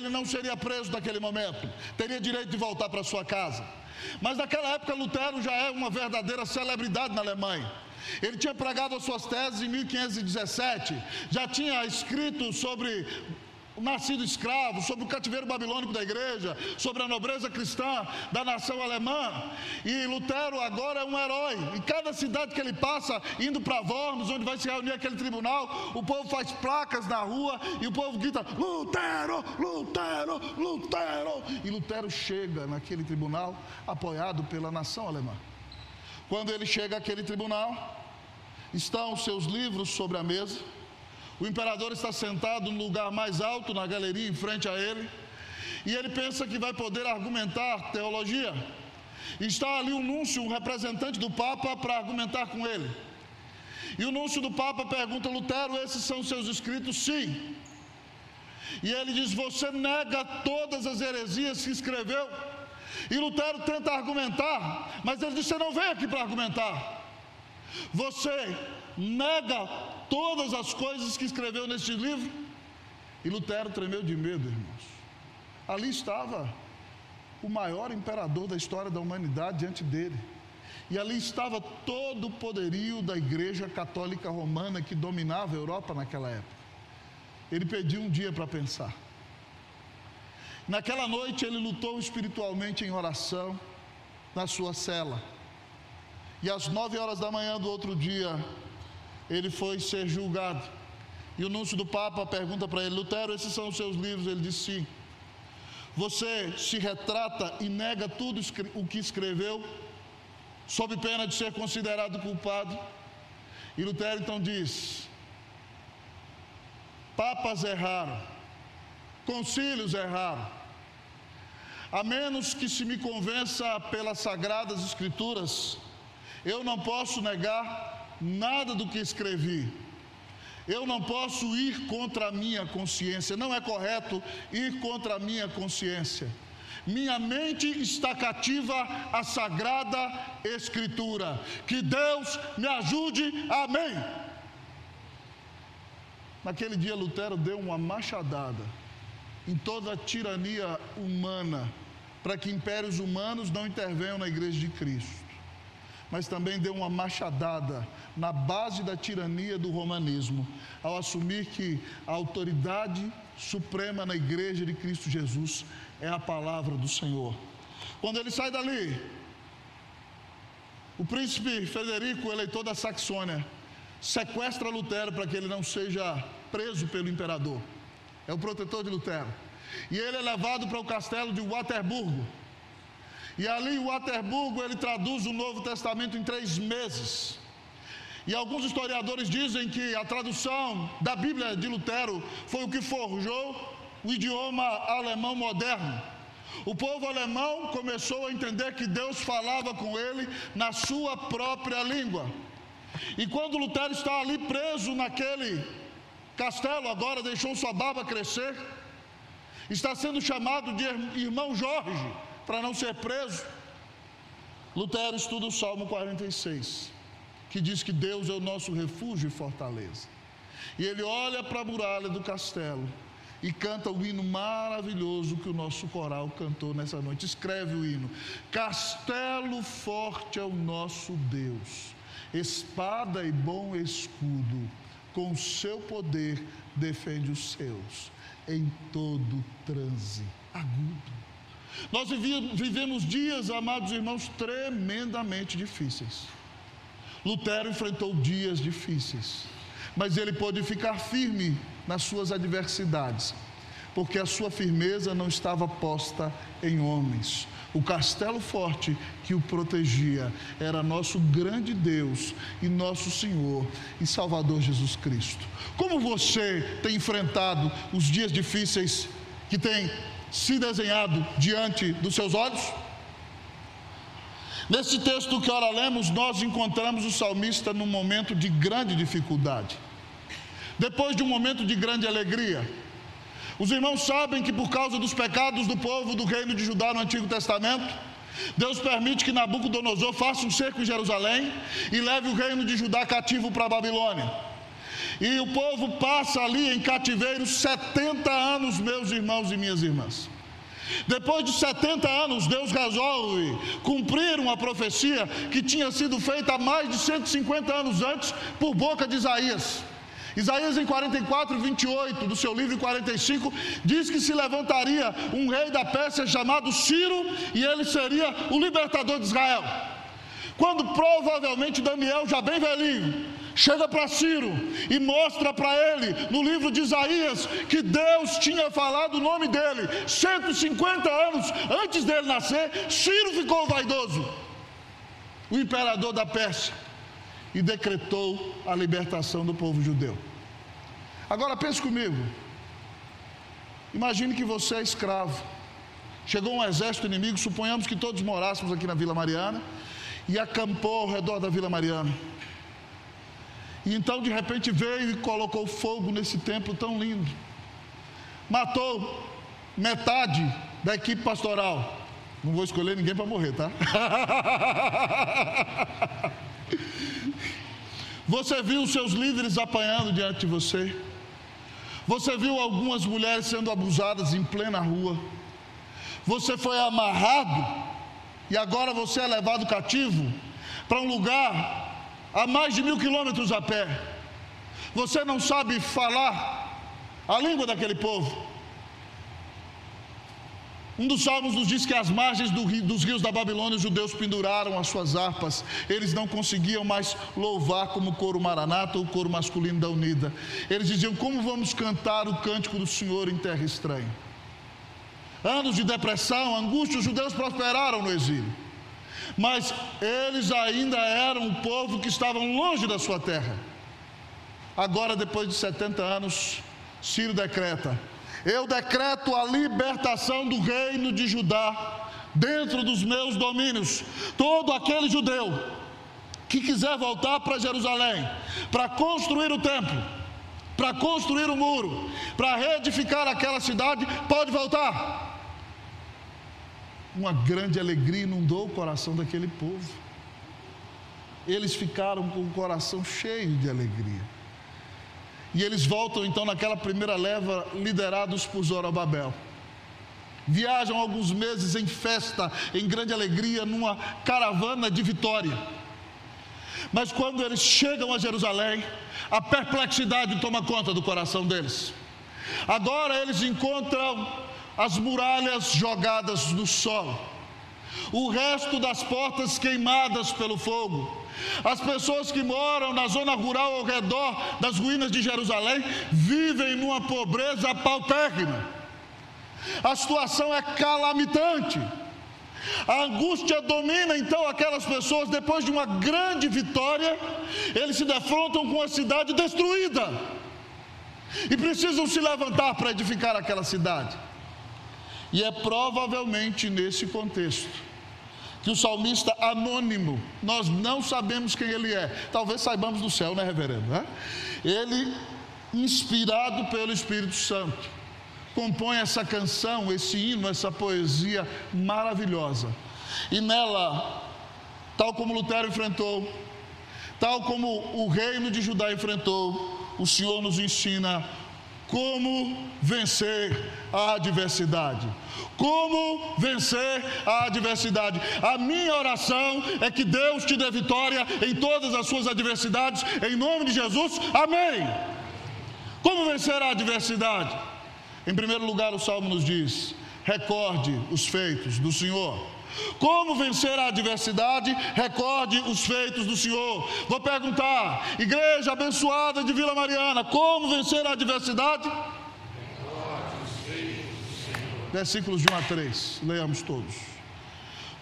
ele não seria preso naquele momento, teria direito de voltar para sua casa. Mas naquela época Lutero já é uma verdadeira celebridade na Alemanha. Ele tinha pregado as suas teses em 1517, já tinha escrito sobre nascido escravo, sobre o cativeiro babilônico da igreja, sobre a nobreza cristã da nação alemã. E Lutero agora é um herói. Em cada cidade que ele passa, indo para Worms, onde vai se reunir aquele tribunal, o povo faz placas na rua e o povo grita: Lutero, Lutero, Lutero. E Lutero chega naquele tribunal apoiado pela nação alemã. Quando ele chega àquele tribunal, estão os seus livros sobre a mesa o imperador está sentado no lugar mais alto, na galeria, em frente a ele, e ele pensa que vai poder argumentar teologia. Está ali um núncio, um representante do Papa, para argumentar com ele. E o núncio do Papa pergunta: Lutero, esses são seus escritos? Sim. E ele diz: Você nega todas as heresias que escreveu? E Lutero tenta argumentar, mas ele diz: Você não veio aqui para argumentar. Você nega todas as coisas que escreveu neste livro. E Lutero tremeu de medo, irmãos. Ali estava o maior imperador da história da humanidade diante dele. E ali estava todo o poderio da Igreja Católica Romana que dominava a Europa naquela época. Ele pediu um dia para pensar. Naquela noite ele lutou espiritualmente em oração na sua cela. E às nove horas da manhã do outro dia, ele foi ser julgado. E o núncio do Papa pergunta para ele: Lutero, esses são os seus livros? Ele disse sim. Você se retrata e nega tudo o que escreveu, sob pena de ser considerado culpado. E Lutero então diz: Papas erraram, concílios erraram. A menos que se me convença pelas sagradas escrituras, eu não posso negar nada do que escrevi. Eu não posso ir contra a minha consciência, não é correto ir contra a minha consciência. Minha mente está cativa à sagrada Escritura. Que Deus me ajude, amém. Naquele dia, Lutero deu uma machadada em toda a tirania humana, para que impérios humanos não intervenham na igreja de Cristo mas também deu uma machadada na base da tirania do romanismo, ao assumir que a autoridade suprema na igreja de Cristo Jesus é a palavra do Senhor. Quando ele sai dali, o príncipe Frederico, eleitor da Saxônia, sequestra Lutero para que ele não seja preso pelo imperador. É o protetor de Lutero. E ele é levado para o castelo de Waterburgo e ali o Waterburgo ele traduz o Novo Testamento em três meses. E alguns historiadores dizem que a tradução da Bíblia de Lutero foi o que forjou o idioma alemão moderno. O povo alemão começou a entender que Deus falava com ele na sua própria língua. E quando Lutero está ali preso naquele castelo, agora deixou sua barba crescer, está sendo chamado de irmão Jorge para não ser preso. Lutero estuda o Salmo 46, que diz que Deus é o nosso refúgio e fortaleza. E ele olha para a muralha do castelo e canta o hino maravilhoso que o nosso coral cantou nessa noite. Escreve o hino: Castelo forte é o nosso Deus, espada e bom escudo, com seu poder defende os seus em todo transe agudo. Nós vivemos dias, amados irmãos, tremendamente difíceis. Lutero enfrentou dias difíceis, mas ele pôde ficar firme nas suas adversidades, porque a sua firmeza não estava posta em homens. O castelo forte que o protegia era nosso grande Deus e nosso Senhor e Salvador Jesus Cristo. Como você tem enfrentado os dias difíceis que tem se desenhado diante dos seus olhos? Nesse texto que ora lemos, nós encontramos o salmista num momento de grande dificuldade. Depois de um momento de grande alegria. Os irmãos sabem que por causa dos pecados do povo do reino de Judá no Antigo Testamento, Deus permite que Nabucodonosor faça um cerco em Jerusalém e leve o reino de Judá cativo para a Babilônia. E o povo passa ali em cativeiro 70 anos, meus irmãos e minhas irmãs. Depois de 70 anos, Deus resolve cumprir uma profecia que tinha sido feita há mais de 150 anos antes por boca de Isaías. Isaías em 44, 28 do seu livro 45 diz que se levantaria um rei da Pérsia chamado Ciro e ele seria o libertador de Israel. Quando provavelmente Daniel, já bem velhinho, chega para Ciro e mostra para ele, no livro de Isaías, que Deus tinha falado o nome dele 150 anos antes dele nascer. Ciro ficou vaidoso, o imperador da Pérsia, e decretou a libertação do povo judeu. Agora pense comigo. Imagine que você é escravo. Chegou um exército inimigo, suponhamos que todos morássemos aqui na Vila Mariana, e acampou ao redor da Vila Mariana. Então de repente veio e colocou fogo nesse templo tão lindo. Matou metade da equipe pastoral. Não vou escolher ninguém para morrer, tá? Você viu seus líderes apanhando diante de você. Você viu algumas mulheres sendo abusadas em plena rua. Você foi amarrado e agora você é levado cativo para um lugar a mais de mil quilômetros a pé. Você não sabe falar a língua daquele povo. Um dos salmos nos diz que às margens do rio, dos rios da Babilônia os judeus penduraram as suas harpas. Eles não conseguiam mais louvar como o coro maranata ou o coro masculino da unida. Eles diziam: Como vamos cantar o cântico do Senhor em terra estranha? Anos de depressão, angústia, os judeus prosperaram no exílio mas eles ainda eram um povo que estavam longe da sua terra. Agora, depois de 70 anos, Ciro decreta: Eu decreto a libertação do reino de Judá dentro dos meus domínios. Todo aquele judeu que quiser voltar para Jerusalém para construir o templo, para construir o muro, para reedificar aquela cidade, pode voltar uma grande alegria inundou o coração daquele povo. Eles ficaram com o coração cheio de alegria. E eles voltam então naquela primeira leva, liderados por Zorobabel. Viajam alguns meses em festa, em grande alegria, numa caravana de vitória. Mas quando eles chegam a Jerusalém, a perplexidade toma conta do coração deles. Agora eles encontram as muralhas jogadas no sol, o resto das portas queimadas pelo fogo. As pessoas que moram na zona rural ao redor das ruínas de Jerusalém vivem numa pobreza paupérrima. A situação é calamitante. A angústia domina então aquelas pessoas depois de uma grande vitória, eles se defrontam com a cidade destruída e precisam se levantar para edificar aquela cidade. E é provavelmente nesse contexto que o salmista anônimo, nós não sabemos quem ele é, talvez saibamos do céu, né, reverendo? Né? Ele, inspirado pelo Espírito Santo, compõe essa canção, esse hino, essa poesia maravilhosa. E nela, tal como Lutero enfrentou, tal como o reino de Judá enfrentou, o Senhor nos ensina como vencer a adversidade. Como vencer a adversidade? A minha oração é que Deus te dê vitória em todas as suas adversidades, em nome de Jesus. Amém. Como vencer a adversidade? Em primeiro lugar, o salmo nos diz: recorde os feitos do Senhor. Como vencer a adversidade? Recorde os feitos do Senhor. Vou perguntar, igreja abençoada de Vila Mariana, como vencer a adversidade? Versículos de 1 a 3, leamos todos.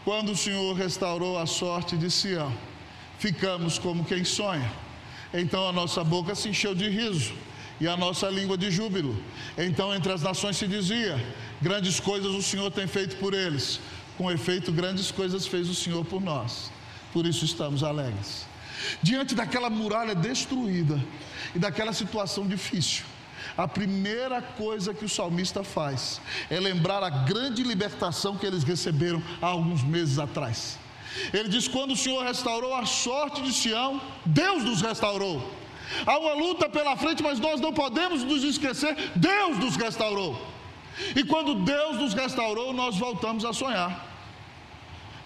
Quando o Senhor restaurou a sorte de Sião, ficamos como quem sonha. Então a nossa boca se encheu de riso e a nossa língua de júbilo. Então entre as nações se dizia: Grandes coisas o Senhor tem feito por eles com efeito, grandes coisas fez o Senhor por nós. Por isso estamos alegres. Diante daquela muralha destruída e daquela situação difícil, a primeira coisa que o salmista faz é lembrar a grande libertação que eles receberam há alguns meses atrás. Ele diz: quando o Senhor restaurou a sorte de Sião, Deus nos restaurou. Há uma luta pela frente, mas nós não podemos nos esquecer: Deus nos restaurou. E quando Deus nos restaurou, nós voltamos a sonhar.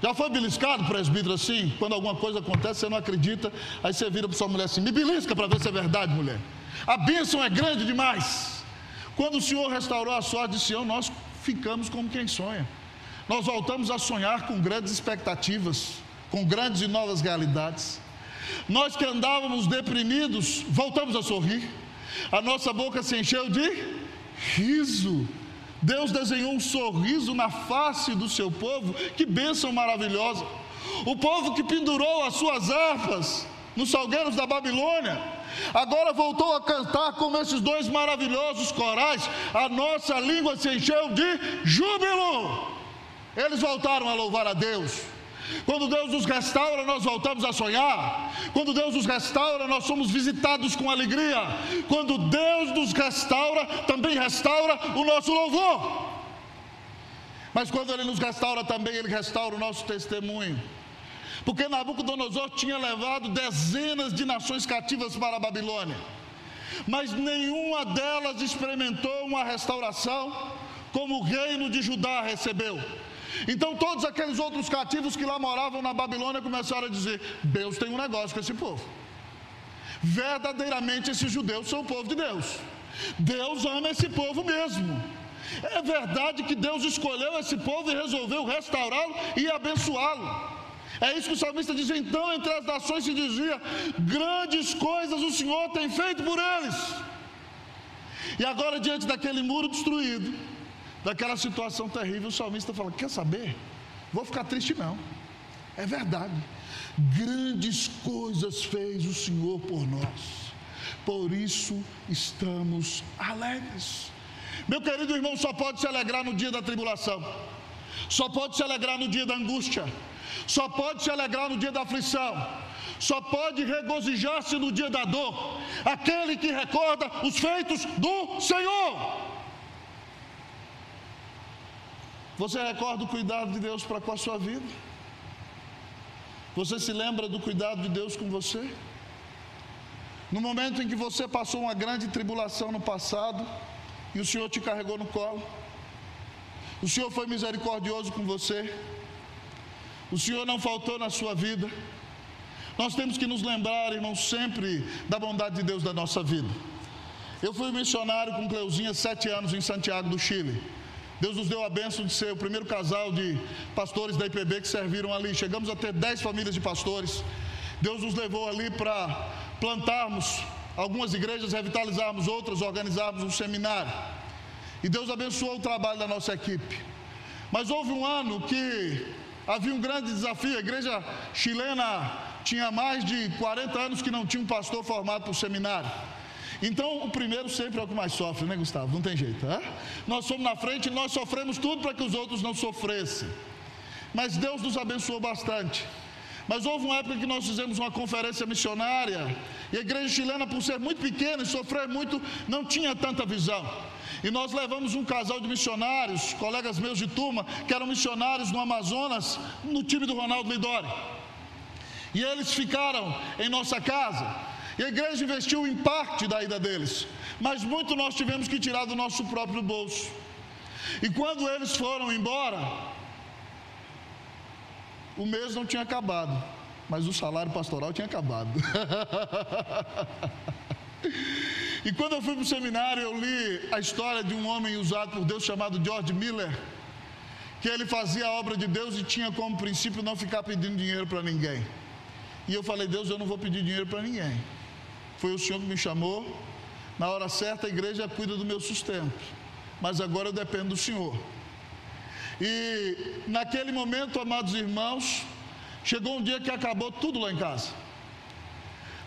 Já foi beliscado, presbítero, assim? Quando alguma coisa acontece, você não acredita, aí você vira para sua mulher assim: me belisca para ver se é verdade, mulher. A bênção é grande demais. Quando o Senhor restaurou a sorte de Sião, nós ficamos como quem sonha. Nós voltamos a sonhar com grandes expectativas, com grandes e novas realidades. Nós que andávamos deprimidos, voltamos a sorrir. A nossa boca se encheu de riso. Deus desenhou um sorriso na face do seu povo, que bênção maravilhosa. O povo que pendurou as suas harpas nos salgueiros da Babilônia, agora voltou a cantar como esses dois maravilhosos corais, a nossa língua se encheu de júbilo. Eles voltaram a louvar a Deus. Quando Deus nos restaura, nós voltamos a sonhar. Quando Deus nos restaura, nós somos visitados com alegria. Quando Deus nos restaura, também restaura o nosso louvor. Mas quando Ele nos restaura também, Ele restaura o nosso testemunho. Porque Nabucodonosor tinha levado dezenas de nações cativas para a Babilônia, mas nenhuma delas experimentou uma restauração como o reino de Judá recebeu. Então todos aqueles outros cativos que lá moravam na Babilônia começaram a dizer: Deus tem um negócio com esse povo. Verdadeiramente esses judeus são o povo de Deus. Deus ama esse povo mesmo. É verdade que Deus escolheu esse povo e resolveu restaurá-lo e abençoá-lo. É isso que o salmista diz. Então, entre as nações se dizia: grandes coisas o Senhor tem feito por eles. E agora, diante daquele muro destruído, daquela situação terrível, o salmista fala: Quer saber? Vou ficar triste, não. É verdade. Grandes coisas fez o Senhor por nós. Por isso estamos alegres. Meu querido irmão, só pode se alegrar no dia da tribulação. Só pode se alegrar no dia da angústia. Só pode se alegrar no dia da aflição. Só pode regozijar-se no dia da dor. Aquele que recorda os feitos do Senhor. Você recorda o cuidado de Deus para com a sua vida? Você se lembra do cuidado de Deus com você? No momento em que você passou uma grande tribulação no passado e o Senhor te carregou no colo, o Senhor foi misericordioso com você, o Senhor não faltou na sua vida. Nós temos que nos lembrar, irmãos, sempre da bondade de Deus da nossa vida. Eu fui missionário com Cleuzinha sete anos em Santiago do Chile. Deus nos deu a bênção de ser o primeiro casal de pastores da IPB que serviram ali. Chegamos a ter dez famílias de pastores. Deus nos levou ali para plantarmos algumas igrejas, revitalizarmos outras, organizarmos um seminário. E Deus abençoou o trabalho da nossa equipe. Mas houve um ano que havia um grande desafio. A igreja chilena tinha mais de 40 anos que não tinha um pastor formado para o seminário. Então, o primeiro sempre é o que mais sofre, né, Gustavo? Não tem jeito. É? Nós somos na frente e nós sofremos tudo para que os outros não sofressem. Mas Deus nos abençoou bastante. Mas houve uma época que nós fizemos uma conferência missionária e a igreja chilena, por ser muito pequena e sofrer muito, não tinha tanta visão. E nós levamos um casal de missionários, colegas meus de turma, que eram missionários no Amazonas, no time do Ronaldo Lidori. E eles ficaram em nossa casa. E a igreja investiu em parte da ida deles, mas muito nós tivemos que tirar do nosso próprio bolso. E quando eles foram embora, o mês não tinha acabado, mas o salário pastoral tinha acabado. e quando eu fui para o seminário, eu li a história de um homem usado por Deus chamado George Miller, que ele fazia a obra de Deus e tinha como princípio não ficar pedindo dinheiro para ninguém. E eu falei, Deus, eu não vou pedir dinheiro para ninguém. Foi o Senhor que me chamou. Na hora certa, a igreja cuida do meu sustento. Mas agora eu dependo do Senhor. E naquele momento, amados irmãos, chegou um dia que acabou tudo lá em casa.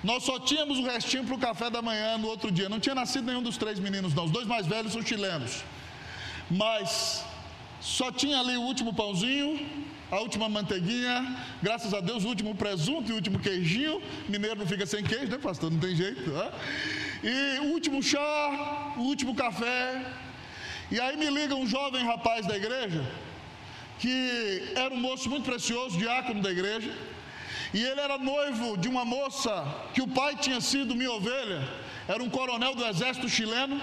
Nós só tínhamos o restinho para o café da manhã no outro dia. Não tinha nascido nenhum dos três meninos, não. Os dois mais velhos são chilenos. Mas só tinha ali o último pãozinho, a última manteiguinha, graças a Deus, o último presunto e o último queijinho. Mineiro não fica sem queijo, né, pastor? Não tem jeito. Né? E o último chá, o último café. E aí me liga um jovem rapaz da igreja, que era um moço muito precioso, diácono da igreja. E ele era noivo de uma moça que o pai tinha sido minha ovelha, era um coronel do exército chileno.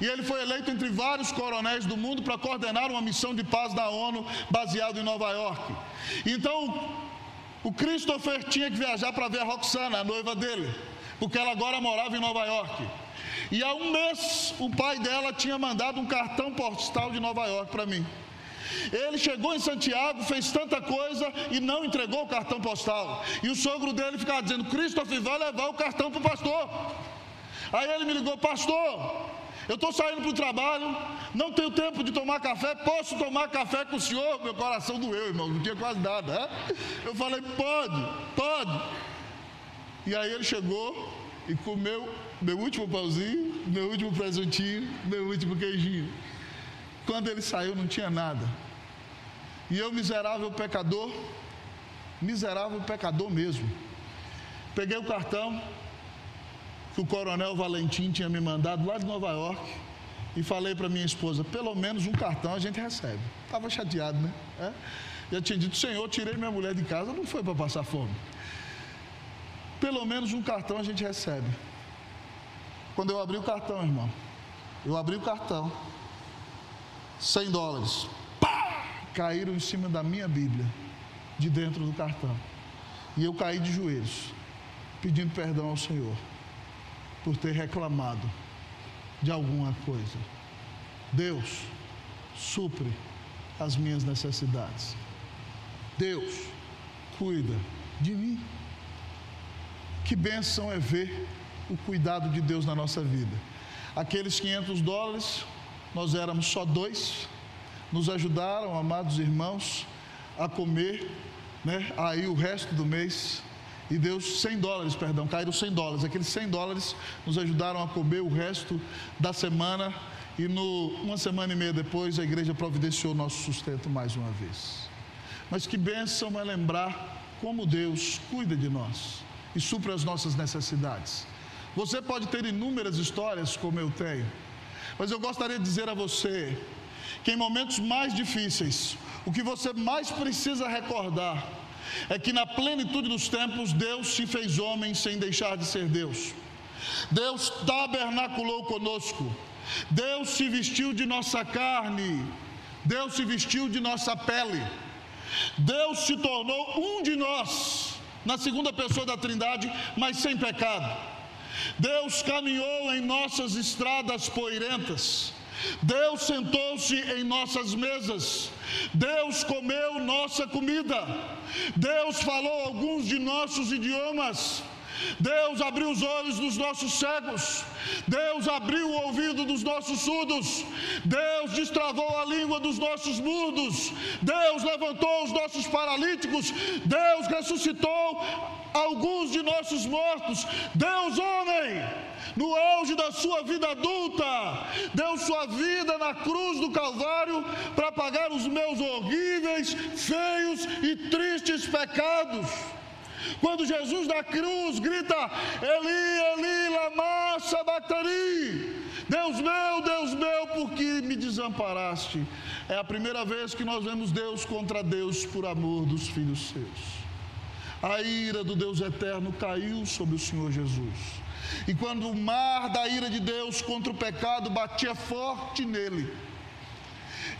E ele foi eleito entre vários coronéis do mundo para coordenar uma missão de paz da ONU baseado em Nova York. Então, o Christopher tinha que viajar para ver a Roxana, a noiva dele, porque ela agora morava em Nova York. E há um mês, o pai dela tinha mandado um cartão postal de Nova York para mim. Ele chegou em Santiago, fez tanta coisa e não entregou o cartão postal. E o sogro dele ficava dizendo: Christopher vai levar o cartão para o pastor. Aí ele me ligou: Pastor, eu estou saindo para o trabalho, não tenho tempo de tomar café, posso tomar café com o senhor? Meu coração doeu, irmão, não tinha quase nada. É? Eu falei: Pode, pode. E aí ele chegou e comeu meu último pãozinho, meu último presuntinho, meu último queijinho. Quando ele saiu, não tinha nada. E eu, miserável pecador, miserável pecador mesmo, peguei o cartão que o coronel Valentim tinha me mandado lá de Nova York e falei para minha esposa: pelo menos um cartão a gente recebe. Estava chateado, né? É? Já tinha dito: Senhor, tirei minha mulher de casa, não foi para passar fome. Pelo menos um cartão a gente recebe. Quando eu abri o cartão, irmão, eu abri o cartão 100 dólares. Pá! Caíram em cima da minha Bíblia, de dentro do cartão. E eu caí de joelhos, pedindo perdão ao Senhor por ter reclamado de alguma coisa. Deus supre as minhas necessidades. Deus cuida de mim. Que bênção é ver o cuidado de Deus na nossa vida. Aqueles 500 dólares nós éramos só dois, nos ajudaram, amados irmãos, a comer, né? Aí o resto do mês, e deu 100 dólares, perdão, caíram 100 dólares. Aqueles 100 dólares nos ajudaram a comer o resto da semana, e no, uma semana e meia depois a igreja providenciou nosso sustento mais uma vez. Mas que bênção é lembrar como Deus cuida de nós e supra as nossas necessidades. Você pode ter inúmeras histórias como eu tenho mas eu gostaria de dizer a você que em momentos mais difíceis, o que você mais precisa recordar é que na plenitude dos tempos Deus se fez homem sem deixar de ser Deus. Deus tabernaculou conosco. Deus se vestiu de nossa carne. Deus se vestiu de nossa pele. Deus se tornou um de nós, na segunda pessoa da Trindade, mas sem pecado. Deus caminhou em nossas estradas poeirentas. Deus sentou-se em nossas mesas. Deus comeu nossa comida. Deus falou alguns de nossos idiomas. Deus abriu os olhos dos nossos cegos, Deus abriu o ouvido dos nossos surdos, Deus destravou a língua dos nossos mudos, Deus levantou os nossos paralíticos, Deus ressuscitou alguns de nossos mortos, Deus, homem, no auge da sua vida adulta, deu sua vida na cruz do Calvário para pagar os meus horríveis, feios e tristes pecados. Quando Jesus da cruz grita: Eli, Eli, lama sabachthani. Deus meu, Deus meu, por que me desamparaste? É a primeira vez que nós vemos Deus contra Deus por amor dos filhos seus. A ira do Deus eterno caiu sobre o Senhor Jesus. E quando o mar da ira de Deus contra o pecado batia forte nele,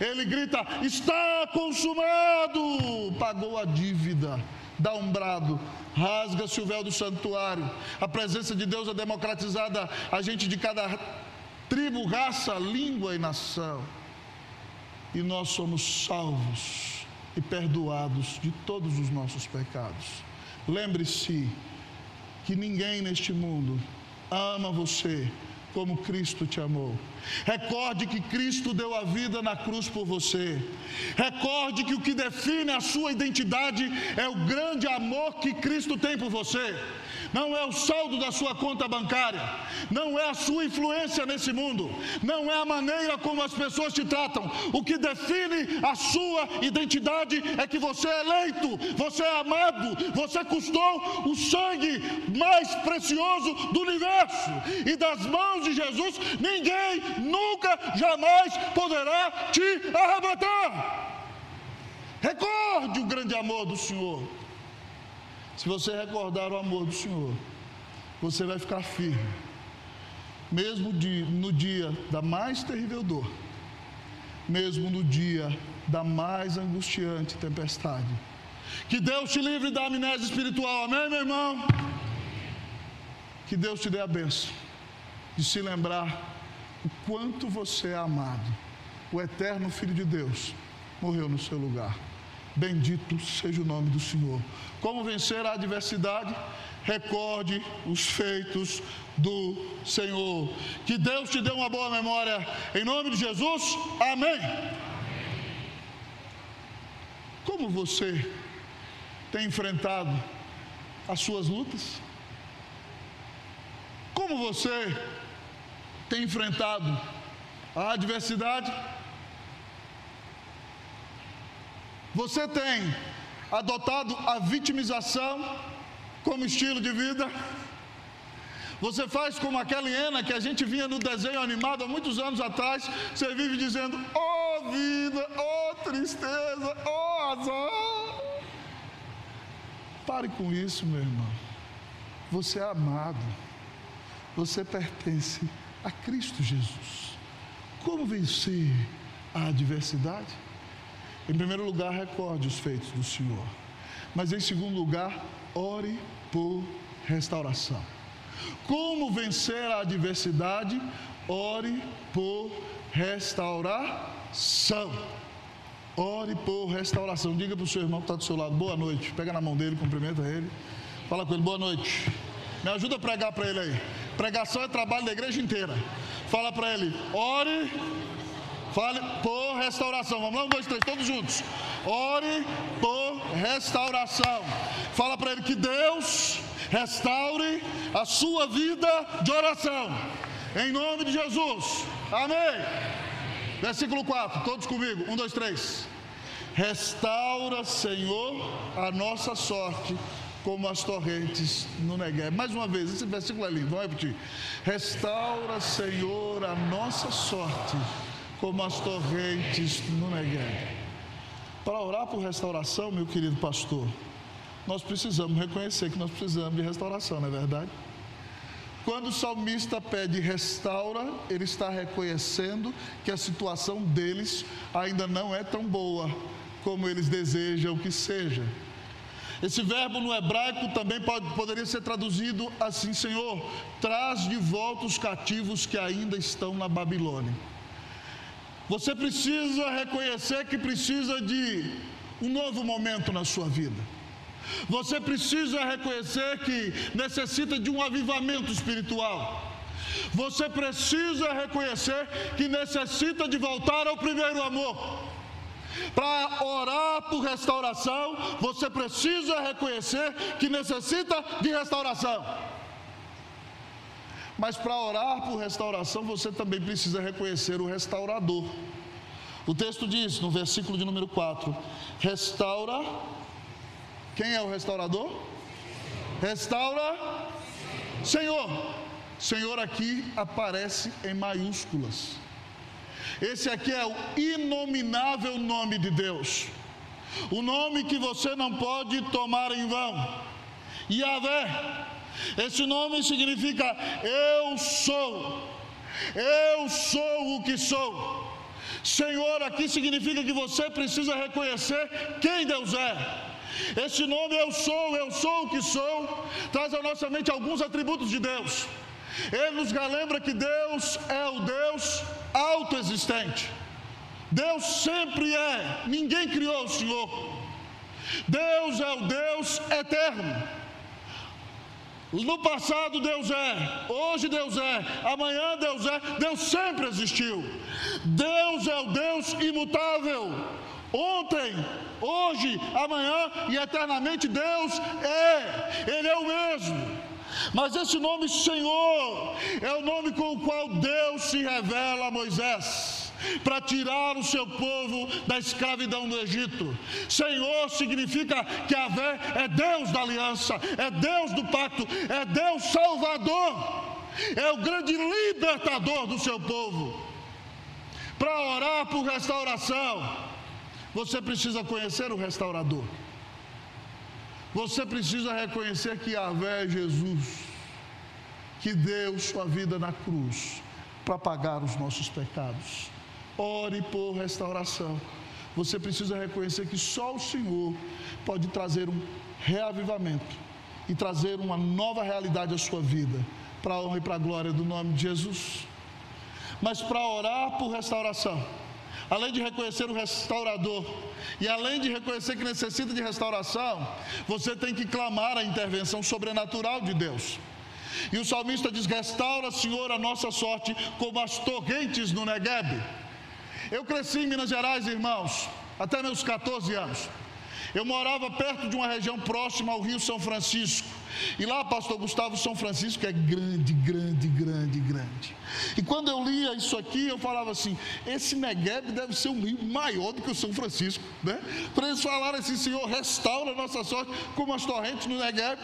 ele grita: Está consumado! Pagou a dívida dá um brado, rasga-se o véu do santuário. A presença de Deus é democratizada a gente de cada tribo, raça, língua e nação. E nós somos salvos e perdoados de todos os nossos pecados. Lembre-se que ninguém neste mundo ama você como Cristo te amou. Recorde que Cristo deu a vida na cruz por você. Recorde que o que define a sua identidade é o grande amor que Cristo tem por você não é o saldo da sua conta bancária, não é a sua influência nesse mundo, não é a maneira como as pessoas te tratam. O que define a sua identidade é que você é eleito, você é amado, você custou o sangue mais precioso do universo, e das mãos de Jesus ninguém nunca jamais poderá te arrebatar. Recorde o grande amor do Senhor. Se você recordar o amor do Senhor, você vai ficar firme, mesmo no dia da mais terrível dor, mesmo no dia da mais angustiante tempestade. Que Deus te livre da amnésia espiritual, amém, meu irmão? Que Deus te dê a benção de se lembrar o quanto você é amado. O eterno Filho de Deus morreu no seu lugar. Bendito seja o nome do Senhor. Como vencer a adversidade? Recorde os feitos do Senhor. Que Deus te dê uma boa memória. Em nome de Jesus, amém. Como você tem enfrentado as suas lutas? Como você tem enfrentado a adversidade? Você tem adotado a vitimização como estilo de vida? Você faz como aquela hiena que a gente vinha no desenho animado há muitos anos atrás. Você vive dizendo: Oh vida, oh tristeza, oh azar. Pare com isso, meu irmão. Você é amado. Você pertence a Cristo Jesus. Como vencer a adversidade? Em primeiro lugar, recorde os feitos do Senhor. Mas em segundo lugar, ore por restauração. Como vencer a adversidade? Ore por restauração. Ore por restauração. Diga para o seu irmão que está do seu lado, boa noite. Pega na mão dele, cumprimenta ele. Fala com ele, boa noite. Me ajuda a pregar para ele aí. Pregação é trabalho da igreja inteira. Fala para ele, ore, fale por restauração. Vamos lá, um, dois, três, todos juntos. Ore por restauração. Fala para ele que Deus restaure a sua vida de oração. Em nome de Jesus. Amém. Versículo 4, todos comigo. Um, dois, três. Restaura, Senhor, a nossa sorte como as torrentes no Negev. Mais uma vez, esse versículo é lindo, vamos repetir. Restaura, Senhor, a nossa sorte como as torrentes no Negev. Para orar por restauração, meu querido pastor, nós precisamos reconhecer que nós precisamos de restauração, não é verdade? Quando o salmista pede restaura, ele está reconhecendo que a situação deles ainda não é tão boa como eles desejam que seja. Esse verbo no hebraico também pode, poderia ser traduzido assim: Senhor, traz de volta os cativos que ainda estão na Babilônia. Você precisa reconhecer que precisa de um novo momento na sua vida. Você precisa reconhecer que necessita de um avivamento espiritual. Você precisa reconhecer que necessita de voltar ao primeiro amor. Para orar por restauração, você precisa reconhecer que necessita de restauração. Mas para orar por restauração, você também precisa reconhecer o restaurador. O texto diz, no versículo de número 4: restaura quem é o restaurador? Restaura Senhor. Senhor aqui aparece em maiúsculas. Esse aqui é o inominável nome de Deus. O nome que você não pode tomar em vão. Yahvé. Esse nome significa eu sou. Eu sou o que sou. Senhor aqui significa que você precisa reconhecer quem Deus é. Esse nome eu sou, eu sou o que sou, traz à nossa mente alguns atributos de Deus. Ele nos lembra que Deus é o Deus autoexistente. Deus sempre é, ninguém criou o Senhor. Deus é o Deus eterno. No passado Deus é, hoje Deus é, amanhã Deus é, Deus sempre existiu. Deus é o Deus imutável. Ontem, hoje, amanhã e eternamente Deus é, Ele é o mesmo. Mas esse nome Senhor é o nome com o qual Deus se revela a Moisés para tirar o seu povo da escravidão do Egito. Senhor significa que a Vé é Deus da aliança, é Deus do pacto, é Deus salvador, é o grande libertador do seu povo. Para orar por restauração, você precisa conhecer o restaurador. Você precisa reconhecer que Yahvé é Jesus, que deu sua vida na cruz para pagar os nossos pecados. Ore por restauração. Você precisa reconhecer que só o Senhor pode trazer um reavivamento e trazer uma nova realidade à sua vida, para a honra e para a glória do nome de Jesus. Mas para orar por restauração, além de reconhecer o restaurador e além de reconhecer que necessita de restauração, você tem que clamar a intervenção sobrenatural de Deus. E o salmista diz: Restaura, Senhor, a nossa sorte como as torrentes no Negueb. Eu cresci em Minas Gerais, irmãos, até meus 14 anos. Eu morava perto de uma região próxima ao Rio São Francisco. E lá, pastor Gustavo, São Francisco é grande, grande, grande, grande. E quando eu lia isso aqui, eu falava assim: esse Negueb deve ser um rio maior do que o São Francisco, né? Para eles falarem assim: Senhor, restaura a nossa sorte como as torrentes no Negueb.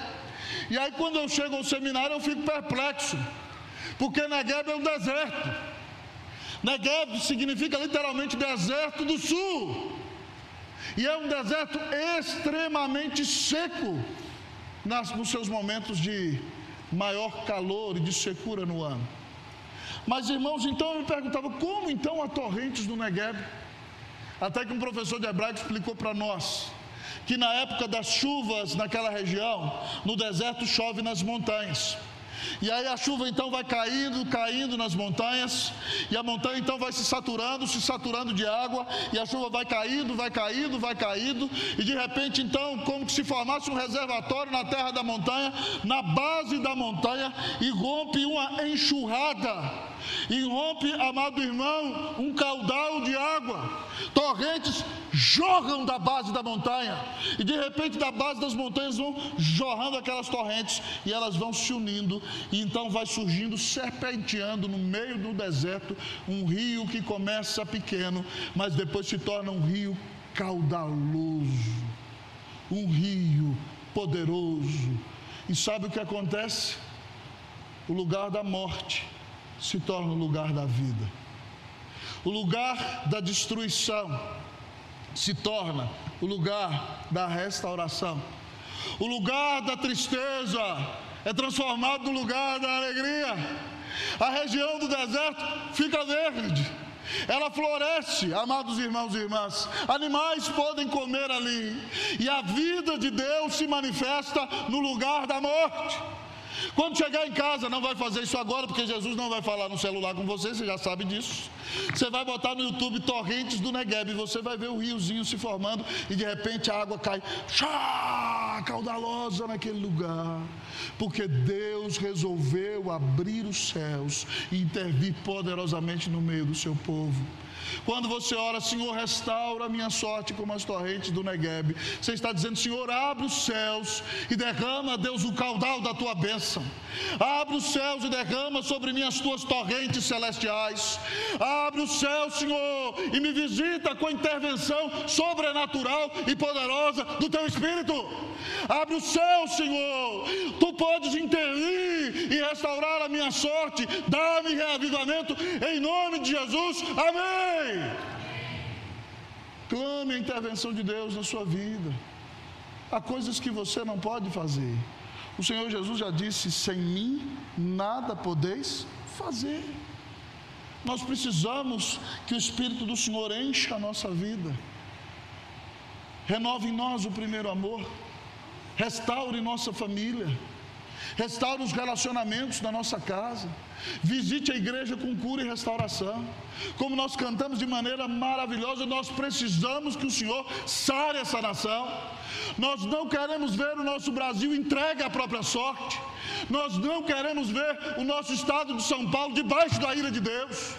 E aí, quando eu chego ao seminário, eu fico perplexo, porque Negueb é um deserto. Negev significa literalmente deserto do sul. E é um deserto extremamente seco nas, nos seus momentos de maior calor e de secura no ano. Mas irmãos, então eu me perguntava como então há torrentes no Negev? Até que um professor de hebraico explicou para nós que na época das chuvas naquela região, no deserto chove nas montanhas. E aí a chuva então vai caindo, caindo nas montanhas, e a montanha então vai se saturando, se saturando de água, e a chuva vai caindo, vai caindo, vai caindo, e de repente então, como se formasse um reservatório na terra da montanha, na base da montanha, e rompe uma enxurrada irrompe, amado irmão, um caudal de água. Torrentes jorram da base da montanha, e de repente, da base das montanhas vão jorrando aquelas torrentes, e elas vão se unindo, e então vai surgindo, serpenteando no meio do deserto, um rio que começa pequeno, mas depois se torna um rio caudaloso, um rio poderoso. E sabe o que acontece? O lugar da morte se torna o lugar da vida. O lugar da destruição se torna o lugar da restauração. O lugar da tristeza é transformado no lugar da alegria. A região do deserto fica verde. Ela floresce, amados irmãos e irmãs. Animais podem comer ali. E a vida de Deus se manifesta no lugar da morte. Quando chegar em casa, não vai fazer isso agora, porque Jesus não vai falar no celular com você, você já sabe disso. Você vai botar no YouTube torrentes do Negueb, você vai ver o riozinho se formando, e de repente a água cai, chá, caudalosa naquele lugar. Porque Deus resolveu abrir os céus e intervir poderosamente no meio do seu povo. Quando você ora, Senhor, restaura a minha sorte como as torrentes do Negueb, você está dizendo, Senhor, abre os céus e derrama, Deus, o caudal da tua bênção. Abre os céus e derrama sobre mim as tuas torrentes celestiais. Abre os céus, Senhor, e me visita com a intervenção sobrenatural e poderosa do teu Espírito. Abre o céu, Senhor. Tu podes intervir e restaurar a minha sorte. Dá-me reavivamento em nome de Jesus. Amém. Clame a intervenção de Deus na sua vida. Há coisas que você não pode fazer. O Senhor Jesus já disse: sem mim nada podeis fazer. Nós precisamos que o Espírito do Senhor encha a nossa vida, renove em nós o primeiro amor restaure nossa família, restaure os relacionamentos da nossa casa, visite a igreja com cura e restauração. Como nós cantamos de maneira maravilhosa, nós precisamos que o Senhor sare essa nação. Nós não queremos ver o nosso Brasil entregue à própria sorte. Nós não queremos ver o nosso estado de São Paulo debaixo da ira de Deus.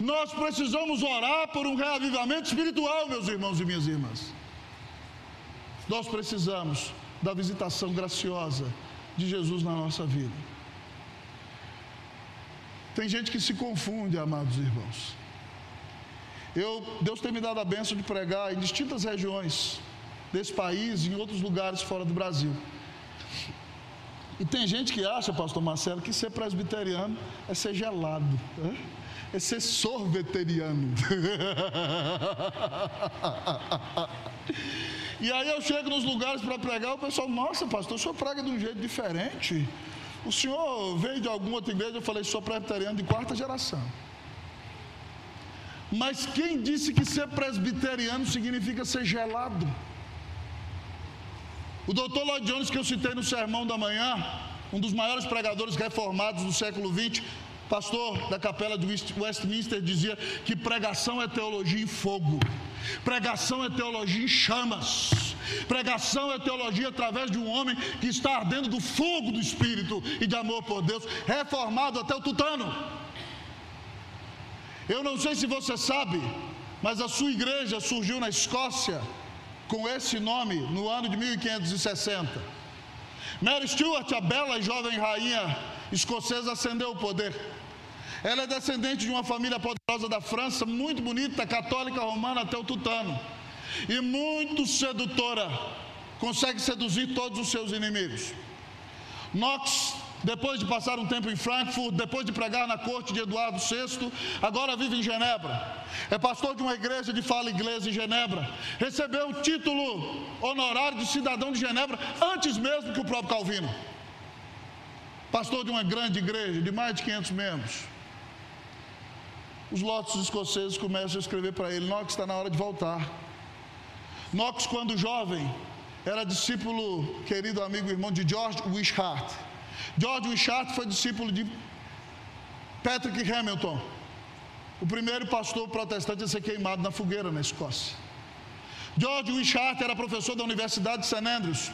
Nós precisamos orar por um reavivamento espiritual, meus irmãos e minhas irmãs. Nós precisamos da visitação graciosa de Jesus na nossa vida. Tem gente que se confunde, amados irmãos. Eu, Deus tem me dado a benção de pregar em distintas regiões desse país e em outros lugares fora do Brasil. E tem gente que acha, pastor Marcelo, que ser presbiteriano é ser gelado, é, é ser sorveteriano. E aí eu chego nos lugares para pregar, o pessoal, nossa, pastor, o senhor prega de um jeito diferente. O senhor veio de alguma outra igreja? Eu falei, sou presbiteriano de quarta geração. Mas quem disse que ser presbiteriano significa ser gelado? O doutor Lloyd Jones, que eu citei no sermão da manhã, um dos maiores pregadores reformados do século XX, pastor da capela de Westminster, dizia que pregação é teologia em fogo, pregação é teologia em chamas, pregação é teologia através de um homem que está ardendo do fogo do Espírito e de amor por Deus, reformado até o tutano. Eu não sei se você sabe, mas a sua igreja surgiu na Escócia com esse nome no ano de 1560. Mary Stuart, a bela e jovem rainha escocesa, ascendeu o poder. Ela é descendente de uma família poderosa da França, muito bonita, católica romana até o tutano. E muito sedutora, consegue seduzir todos os seus inimigos. Knox depois de passar um tempo em Frankfurt, depois de pregar na corte de Eduardo VI, agora vive em Genebra. É pastor de uma igreja de fala inglesa em Genebra. Recebeu o título honorário de cidadão de Genebra antes mesmo que o próprio Calvino. Pastor de uma grande igreja de mais de 500 membros. Os lotes escoceses começam a escrever para ele: Knox está na hora de voltar. Knox, quando jovem, era discípulo, querido amigo irmão de George Wishart George Wishart foi discípulo de Patrick Hamilton, o primeiro pastor protestante a ser queimado na fogueira na Escócia. George Wishart era professor da Universidade de St. Andrews,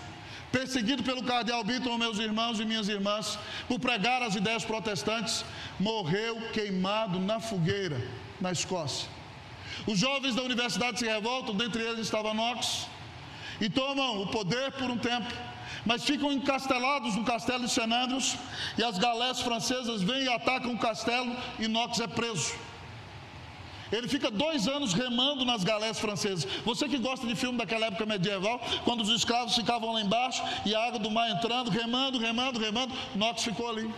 perseguido pelo cardeal Beaton, meus irmãos e minhas irmãs, por pregar as ideias protestantes, morreu queimado na fogueira na Escócia. Os jovens da universidade se revoltam, dentre eles estava Knox, e tomam o poder por um tempo mas ficam encastelados no castelo de Senandros e as galés francesas vêm e atacam o castelo e Knox é preso. Ele fica dois anos remando nas galés francesas. Você que gosta de filme daquela época medieval, quando os escravos ficavam lá embaixo e a água do mar entrando, remando, remando, remando, Knox ficou ali.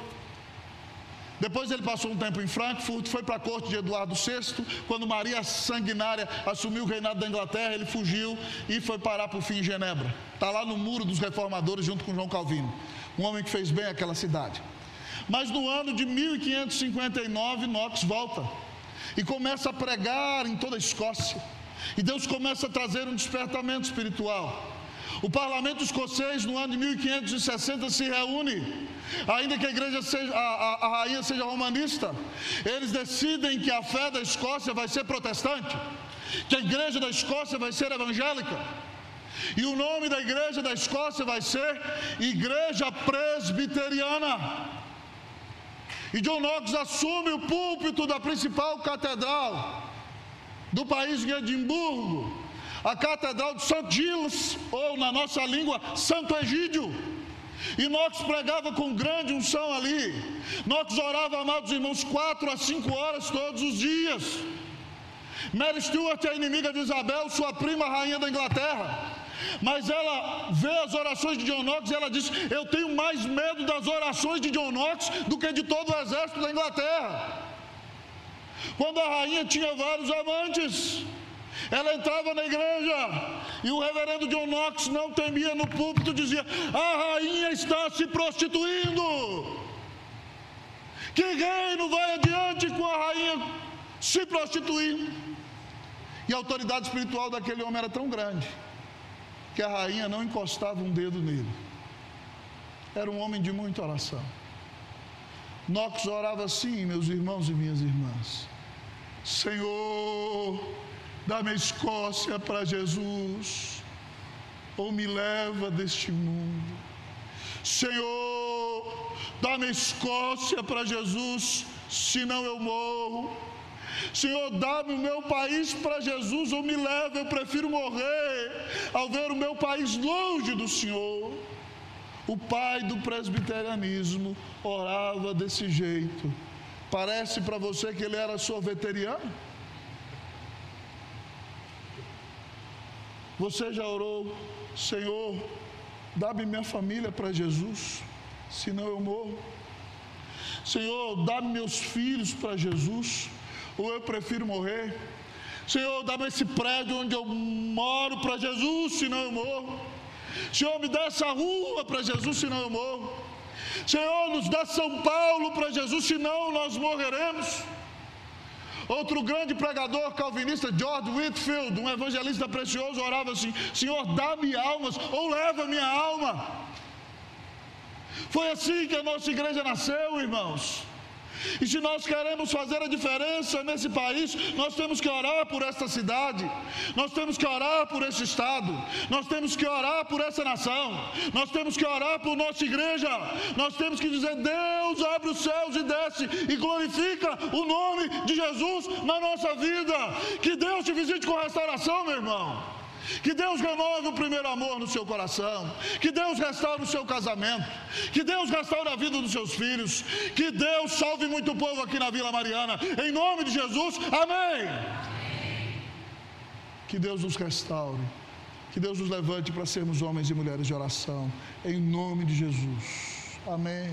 Depois ele passou um tempo em Frankfurt, foi para a corte de Eduardo VI. Quando Maria Sanguinária assumiu o reinado da Inglaterra, ele fugiu e foi parar por fim em Genebra. Está lá no muro dos reformadores junto com João Calvino, um homem que fez bem aquela cidade. Mas no ano de 1559, Knox volta e começa a pregar em toda a Escócia. E Deus começa a trazer um despertamento espiritual. O parlamento escocês, no ano de 1560, se reúne. Ainda que a igreja seja, a, a, a rainha seja romanista, eles decidem que a fé da Escócia vai ser protestante, que a igreja da Escócia vai ser evangélica. E o nome da igreja da Escócia vai ser Igreja Presbiteriana. E John Knox assume o púlpito da principal catedral do país de Edimburgo a Catedral de St. Giles, ou na nossa língua, Santo Egídio. E Knox pregava com grande unção ali. Knox orava, amados irmãos, quatro a cinco horas todos os dias. Mary Stuart é inimiga de Isabel, sua prima rainha da Inglaterra. Mas ela vê as orações de John Knox e ela diz: Eu tenho mais medo das orações de John Knox do que de todo o exército da Inglaterra. Quando a rainha tinha vários amantes. Ela entrava na igreja e o reverendo John Knox não temia no púlpito, dizia: A rainha está se prostituindo. Que reino vai adiante com a rainha se prostituindo? E a autoridade espiritual daquele homem era tão grande que a rainha não encostava um dedo nele. Era um homem de muita oração. Knox orava assim, meus irmãos e minhas irmãs: Senhor, dá-me Escócia para Jesus, ou me leva deste mundo. Senhor, dá-me Escócia para Jesus, senão eu morro. Senhor, dá-me o meu país para Jesus ou me leva, eu prefiro morrer ao ver o meu país longe do Senhor. O pai do presbiterianismo orava desse jeito. Parece para você que ele era sorveteriano? Você já orou, Senhor, dá-me minha família para Jesus, senão eu morro. Senhor, dá-me meus filhos para Jesus, ou eu prefiro morrer. Senhor, dá-me esse prédio onde eu moro para Jesus, senão eu morro. Senhor, me dá essa rua para Jesus, senão eu morro. Senhor, nos dá São Paulo para Jesus, senão nós morreremos. Outro grande pregador calvinista, George Whitfield, um evangelista precioso, orava assim: Senhor, dá-me almas ou leva minha alma. Foi assim que a nossa igreja nasceu, irmãos. E se nós queremos fazer a diferença nesse país, nós temos que orar por esta cidade, nós temos que orar por esse estado, nós temos que orar por essa nação, nós temos que orar por nossa igreja, nós temos que dizer: Deus abre os céus e desce e glorifica o nome de Jesus na nossa vida. Que Deus te visite com restauração, meu irmão. Que Deus renove o primeiro amor no seu coração. Que Deus restaure o seu casamento. Que Deus restaure a vida dos seus filhos. Que Deus salve muito povo aqui na Vila Mariana. Em nome de Jesus, amém. Que Deus nos restaure. Que Deus nos levante para sermos homens e mulheres de oração. Em nome de Jesus. Amém.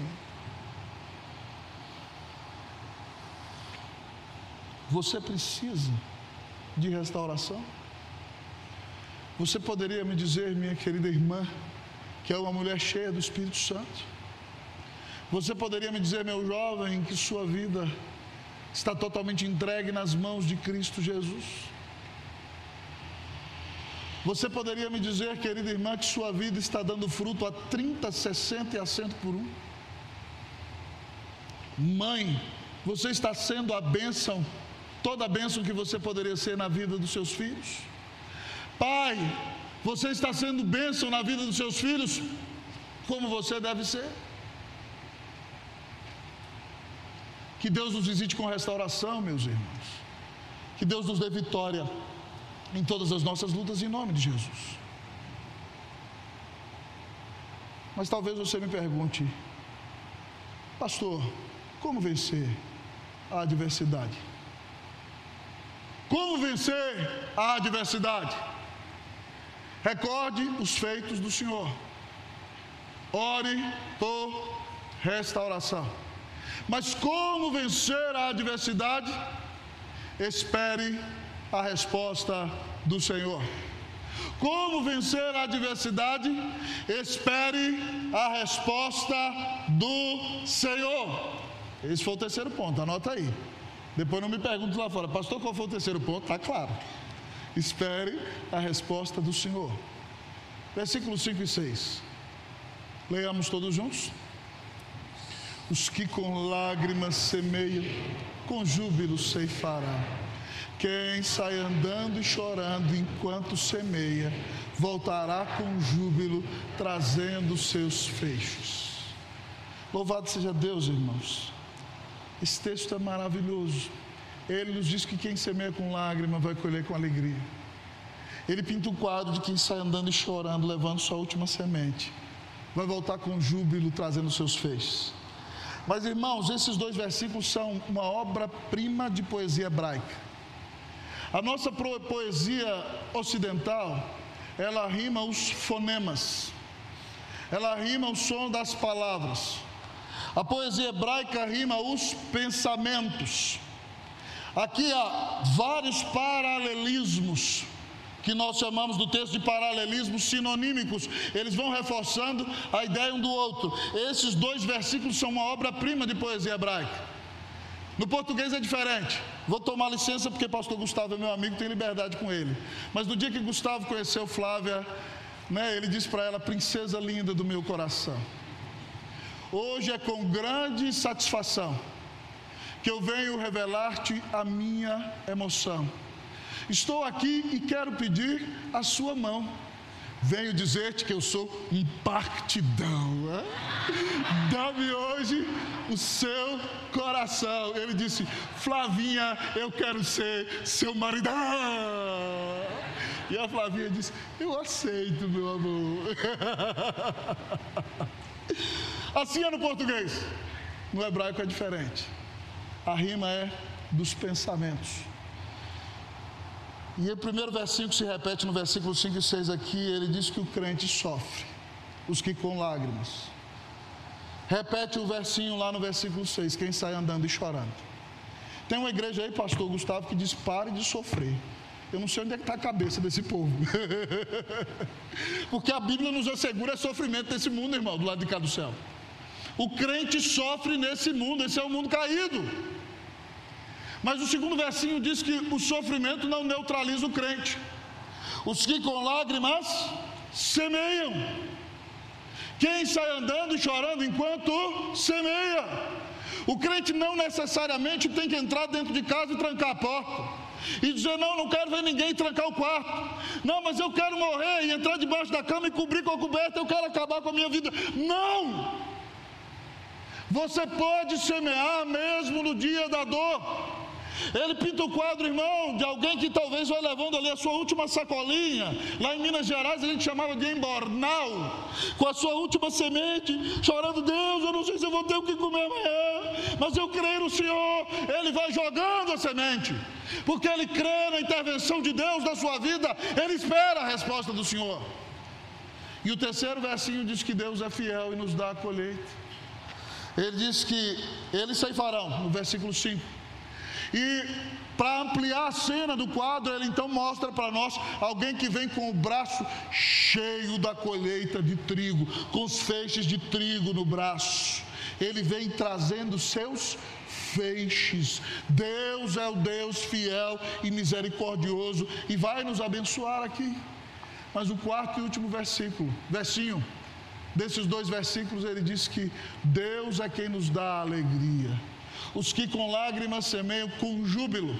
Você precisa de restauração? Você poderia me dizer, minha querida irmã, que é uma mulher cheia do Espírito Santo? Você poderia me dizer, meu jovem, que sua vida está totalmente entregue nas mãos de Cristo Jesus? Você poderia me dizer, querida irmã, que sua vida está dando fruto a 30, 60 e a 100 por um? Mãe, você está sendo a bênção, toda a bênção que você poderia ser na vida dos seus filhos? Pai, você está sendo bênção na vida dos seus filhos, como você deve ser. Que Deus nos visite com restauração, meus irmãos. Que Deus nos dê vitória em todas as nossas lutas, em nome de Jesus. Mas talvez você me pergunte, pastor, como vencer a adversidade? Como vencer a adversidade? Recorde os feitos do Senhor. Ore por restauração. Mas como vencer a adversidade? Espere a resposta do Senhor. Como vencer a adversidade? Espere a resposta do Senhor. Esse foi o terceiro ponto, anota aí. Depois não me pergunte lá fora, pastor, qual foi o terceiro ponto? Está claro. Espere a resposta do Senhor. Versículos 5 e 6. Leiamos todos juntos. Os que com lágrimas semeiam, com júbilo ceifará. Quem sai andando e chorando enquanto semeia, voltará com júbilo, trazendo seus feixes. Louvado seja Deus, irmãos. Esse texto é maravilhoso. Ele nos diz que quem semeia com lágrima vai colher com alegria. Ele pinta o quadro de quem sai andando e chorando, levando sua última semente. Vai voltar com júbilo, trazendo seus feixes. Mas irmãos, esses dois versículos são uma obra-prima de poesia hebraica. A nossa poesia ocidental, ela rima os fonemas, ela rima o som das palavras. A poesia hebraica rima os pensamentos. Aqui há vários paralelismos que nós chamamos do texto de paralelismos sinonímicos. Eles vão reforçando a ideia um do outro. Esses dois versículos são uma obra-prima de poesia hebraica. No português é diferente. Vou tomar licença porque pastor Gustavo é meu amigo, tenho liberdade com ele. Mas no dia que Gustavo conheceu Flávia, né, ele disse para ela: "Princesa linda do meu coração". Hoje é com grande satisfação que eu venho revelar-te a minha emoção. Estou aqui e quero pedir a sua mão. Venho dizer-te que eu sou um partidão. Dá-me hoje o seu coração. Ele disse: Flavinha, eu quero ser seu marido. E a Flavinha disse: Eu aceito, meu amor. Assim é no português. No hebraico é diferente a rima é dos pensamentos. E o primeiro versículo se repete no versículo 5 e 6 aqui, ele diz que o crente sofre, os que com lágrimas. Repete o versinho lá no versículo 6, quem sai andando e chorando. Tem uma igreja aí, pastor Gustavo, que diz: pare de sofrer. Eu não sei onde é que está a cabeça desse povo. Porque a Bíblia nos assegura sofrimento desse mundo, irmão, do lado de cá do céu. O crente sofre nesse mundo, esse é o mundo caído. Mas o segundo versinho diz que o sofrimento não neutraliza o crente. Os que com lágrimas semeiam. Quem sai andando e chorando enquanto semeia. O crente não necessariamente tem que entrar dentro de casa e trancar a porta e dizer: Não, não quero ver ninguém trancar o quarto. Não, mas eu quero morrer e entrar debaixo da cama e cobrir com a coberta. Eu quero acabar com a minha vida. Não! Você pode semear mesmo no dia da dor. Ele pinta o quadro, irmão, de alguém que talvez vai levando ali a sua última sacolinha. Lá em Minas Gerais a gente chamava de embornal. Com a sua última semente, chorando, Deus, eu não sei se eu vou ter o que comer amanhã, mas eu creio no Senhor. Ele vai jogando a semente. Porque ele crê na intervenção de Deus na sua vida, ele espera a resposta do Senhor. E o terceiro versinho diz que Deus é fiel e nos dá a colheita. Ele diz que eles ceifarão, no versículo 5 e para ampliar a cena do quadro, ele então mostra para nós alguém que vem com o braço cheio da colheita de trigo, com os feixes de trigo no braço. Ele vem trazendo seus feixes. Deus é o Deus fiel e misericordioso e vai nos abençoar aqui. Mas o quarto e último versículo, versinho, desses dois versículos, ele diz que Deus é quem nos dá alegria os que com lágrimas semeiam com júbilo.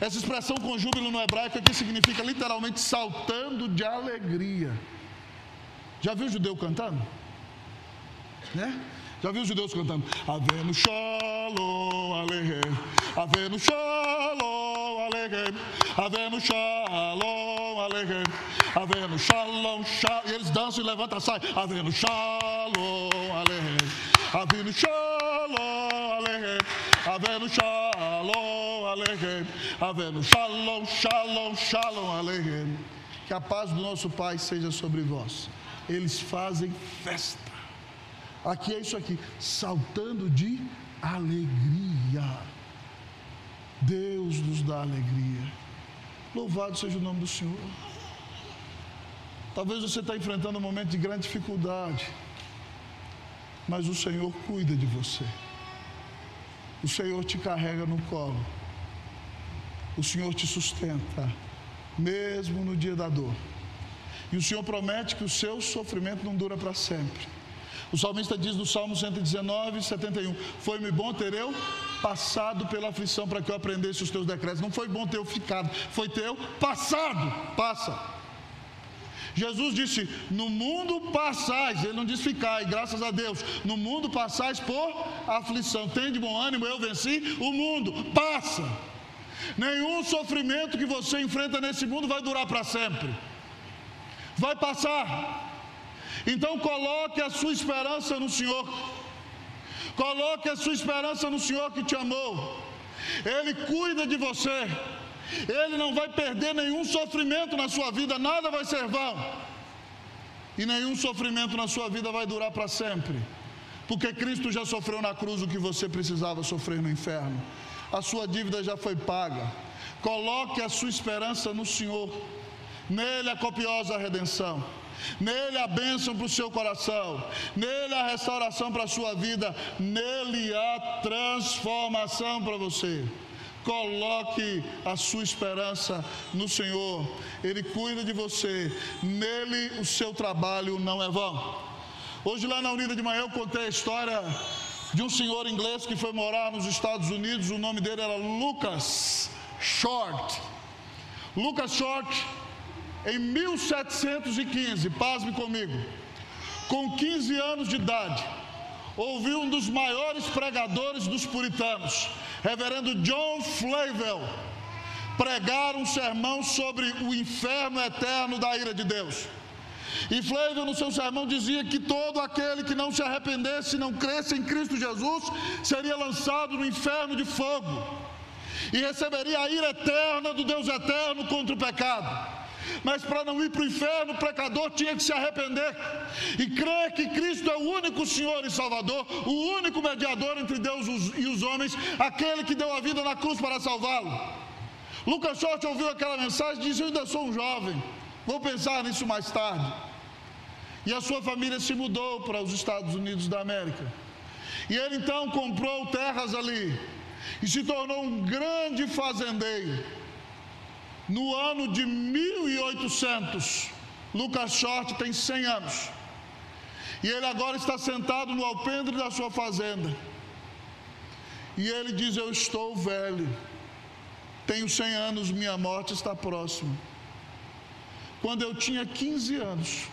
Essa expressão com júbilo no hebraico aqui significa literalmente saltando de alegria. Já viu o judeu cantando? Né? Já viu os judeus cantando? Havendo shalom aleichem, havendo shalom aleichem, havendo shalom aleichem, havendo shalom, shalom. E eles dançam e levantam a saia. Havendo shalom aleichem, havendo shalom aleichem, havendo shalom aleichem, havendo shalom, shalom, shalom aleichem. Que a paz do nosso Pai seja sobre vós. Eles fazem festa Aqui é isso aqui, saltando de alegria. Deus nos dá alegria. Louvado seja o nome do Senhor. Talvez você está enfrentando um momento de grande dificuldade, mas o Senhor cuida de você. O Senhor te carrega no colo. O Senhor te sustenta, mesmo no dia da dor. E o Senhor promete que o seu sofrimento não dura para sempre o salmista diz no Salmo 119, 71: Foi-me bom ter eu passado pela aflição para que eu aprendesse os teus decretos. Não foi bom ter ficado, foi ter eu passado. Passa. Jesus disse: No mundo passais, ele não disse ficar, e graças a Deus, no mundo passais por aflição. Tem de bom ânimo, eu venci o mundo. Passa. Nenhum sofrimento que você enfrenta nesse mundo vai durar para sempre. Vai passar. Então coloque a sua esperança no Senhor. Coloque a sua esperança no Senhor que te amou. Ele cuida de você. Ele não vai perder nenhum sofrimento na sua vida, nada vai ser vão. E nenhum sofrimento na sua vida vai durar para sempre. Porque Cristo já sofreu na cruz o que você precisava sofrer no inferno. A sua dívida já foi paga. Coloque a sua esperança no Senhor. Nele a copiosa redenção nele a bênção para o seu coração, nele a restauração para a sua vida, nele a transformação para você. Coloque a sua esperança no Senhor, Ele cuida de você, nele o seu trabalho não é vão. Hoje, lá na Unida de Manhã, eu contei a história de um senhor inglês que foi morar nos Estados Unidos, o nome dele era Lucas Short. Lucas Short em 1715, pasme comigo, com 15 anos de idade, ouvi um dos maiores pregadores dos puritanos, reverendo John Flavel, pregar um sermão sobre o inferno eterno da ira de Deus. E Flávio, no seu sermão, dizia que todo aquele que não se arrependesse, não cresce em Cristo Jesus, seria lançado no inferno de fogo e receberia a ira eterna do Deus eterno contra o pecado mas para não ir para o inferno, o pecador tinha que se arrepender e crer que Cristo é o único Senhor e Salvador, o único mediador entre Deus e os homens, aquele que deu a vida na cruz para salvá-lo. Lucas Short ouviu aquela mensagem e disse: Eu ainda sou um jovem, vou pensar nisso mais tarde. E a sua família se mudou para os Estados Unidos da América. E ele então comprou terras ali e se tornou um grande fazendeiro. No ano de 1800, Lucas Short tem 100 anos. E ele agora está sentado no alpendre da sua fazenda. E ele diz: Eu estou velho, tenho 100 anos, minha morte está próxima. Quando eu tinha 15 anos,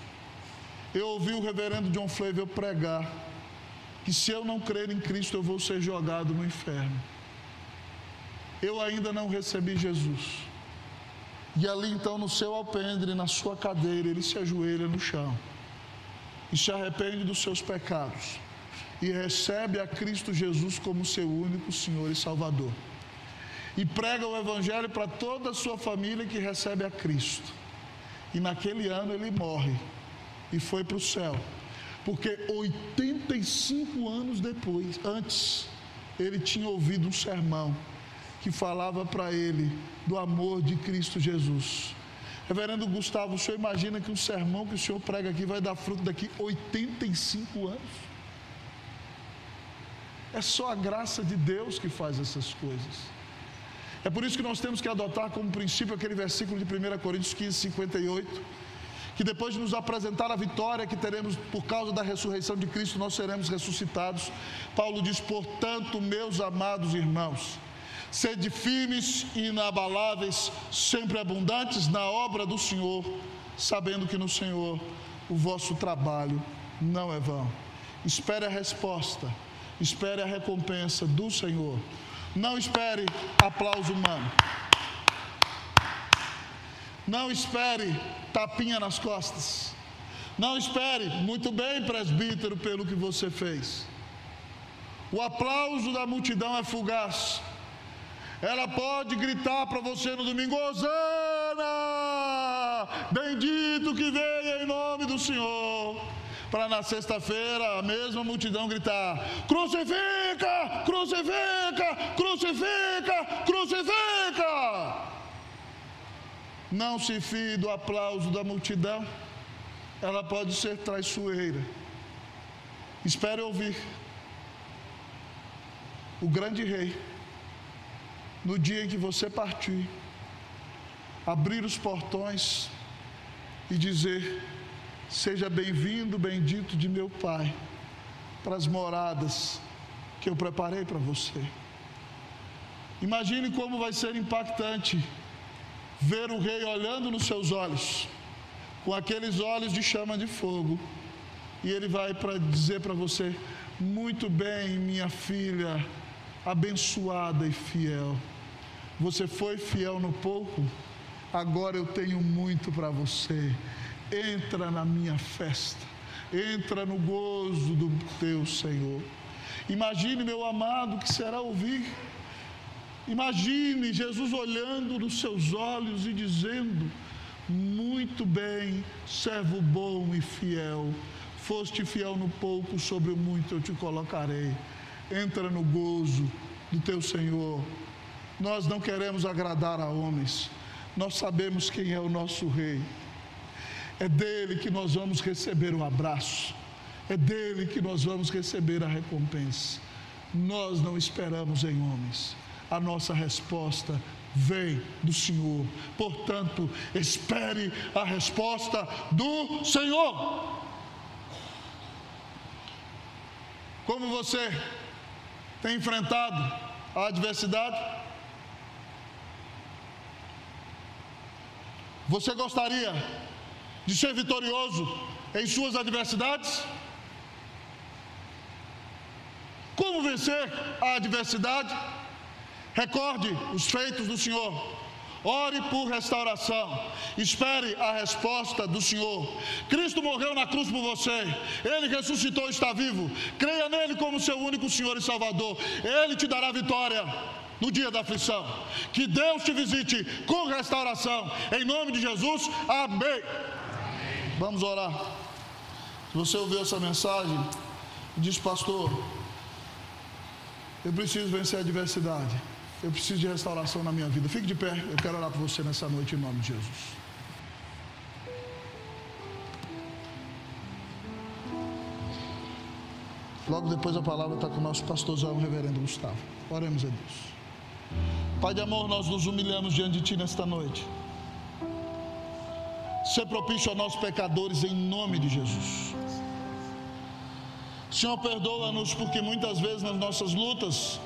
eu ouvi o reverendo John Flavel pregar que se eu não crer em Cristo eu vou ser jogado no inferno. Eu ainda não recebi Jesus. E ali então no seu alpendre, na sua cadeira, ele se ajoelha no chão e se arrepende dos seus pecados e recebe a Cristo Jesus como seu único Senhor e Salvador. E prega o Evangelho para toda a sua família que recebe a Cristo. E naquele ano ele morre e foi para o céu. Porque 85 anos depois, antes, ele tinha ouvido um sermão que falava para ele do amor de Cristo Jesus. Reverendo Gustavo, o senhor imagina que um sermão que o senhor prega aqui vai dar fruto daqui 85 anos? É só a graça de Deus que faz essas coisas. É por isso que nós temos que adotar como princípio aquele versículo de 1 Coríntios 15, 58, que depois de nos apresentar a vitória que teremos por causa da ressurreição de Cristo, nós seremos ressuscitados. Paulo diz: Portanto, meus amados irmãos, Sede firmes e inabaláveis, sempre abundantes na obra do Senhor, sabendo que no Senhor o vosso trabalho não é vão. Espere a resposta, espere a recompensa do Senhor. Não espere aplauso humano. Não espere tapinha nas costas. Não espere, muito bem, presbítero, pelo que você fez. O aplauso da multidão é fugaz ela pode gritar para você no domingo: Osana! Bendito que veio em nome do Senhor. Para na sexta-feira a mesma multidão gritar: Crucifica! Crucifica! Crucifica! Crucifica! Não se fie do aplauso da multidão, ela pode ser traiçoeira. Espere ouvir. O grande rei no dia em que você partir, abrir os portões e dizer: Seja bem-vindo, bendito de meu Pai, para as moradas que eu preparei para você. Imagine como vai ser impactante ver o rei olhando nos seus olhos, com aqueles olhos de chama de fogo, e ele vai para dizer para você: Muito bem, minha filha, abençoada e fiel. Você foi fiel no pouco, agora eu tenho muito para você. Entra na minha festa, entra no gozo do teu Senhor. Imagine, meu amado, que será ouvir. Imagine Jesus olhando nos seus olhos e dizendo: Muito bem, servo bom e fiel. Foste fiel no pouco, sobre o muito eu te colocarei. Entra no gozo do teu Senhor nós não queremos agradar a homens, nós sabemos quem é o nosso Rei. É dele que nós vamos receber o abraço, é dele que nós vamos receber a recompensa. Nós não esperamos em homens, a nossa resposta vem do Senhor. Portanto, espere a resposta do Senhor. Como você tem enfrentado a adversidade? Você gostaria de ser vitorioso em suas adversidades? Como vencer a adversidade? Recorde os feitos do Senhor. Ore por restauração. Espere a resposta do Senhor. Cristo morreu na cruz por você. Ele ressuscitou e está vivo. Creia nele como seu único Senhor e Salvador. Ele te dará vitória no dia da aflição. Que Deus te visite com restauração. Em nome de Jesus, amém. Vamos orar. Se você ouviu essa mensagem, diz, pastor, eu preciso vencer a adversidade. Eu preciso de restauração na minha vida. Fique de pé, eu quero orar por você nessa noite em nome de Jesus. Logo depois a palavra está com o nosso pastorzão, o reverendo Gustavo. Oremos a Deus. Pai de amor, nós nos humilhamos diante de Ti nesta noite. Ser propício a nós pecadores em nome de Jesus. Senhor, perdoa-nos porque muitas vezes nas nossas lutas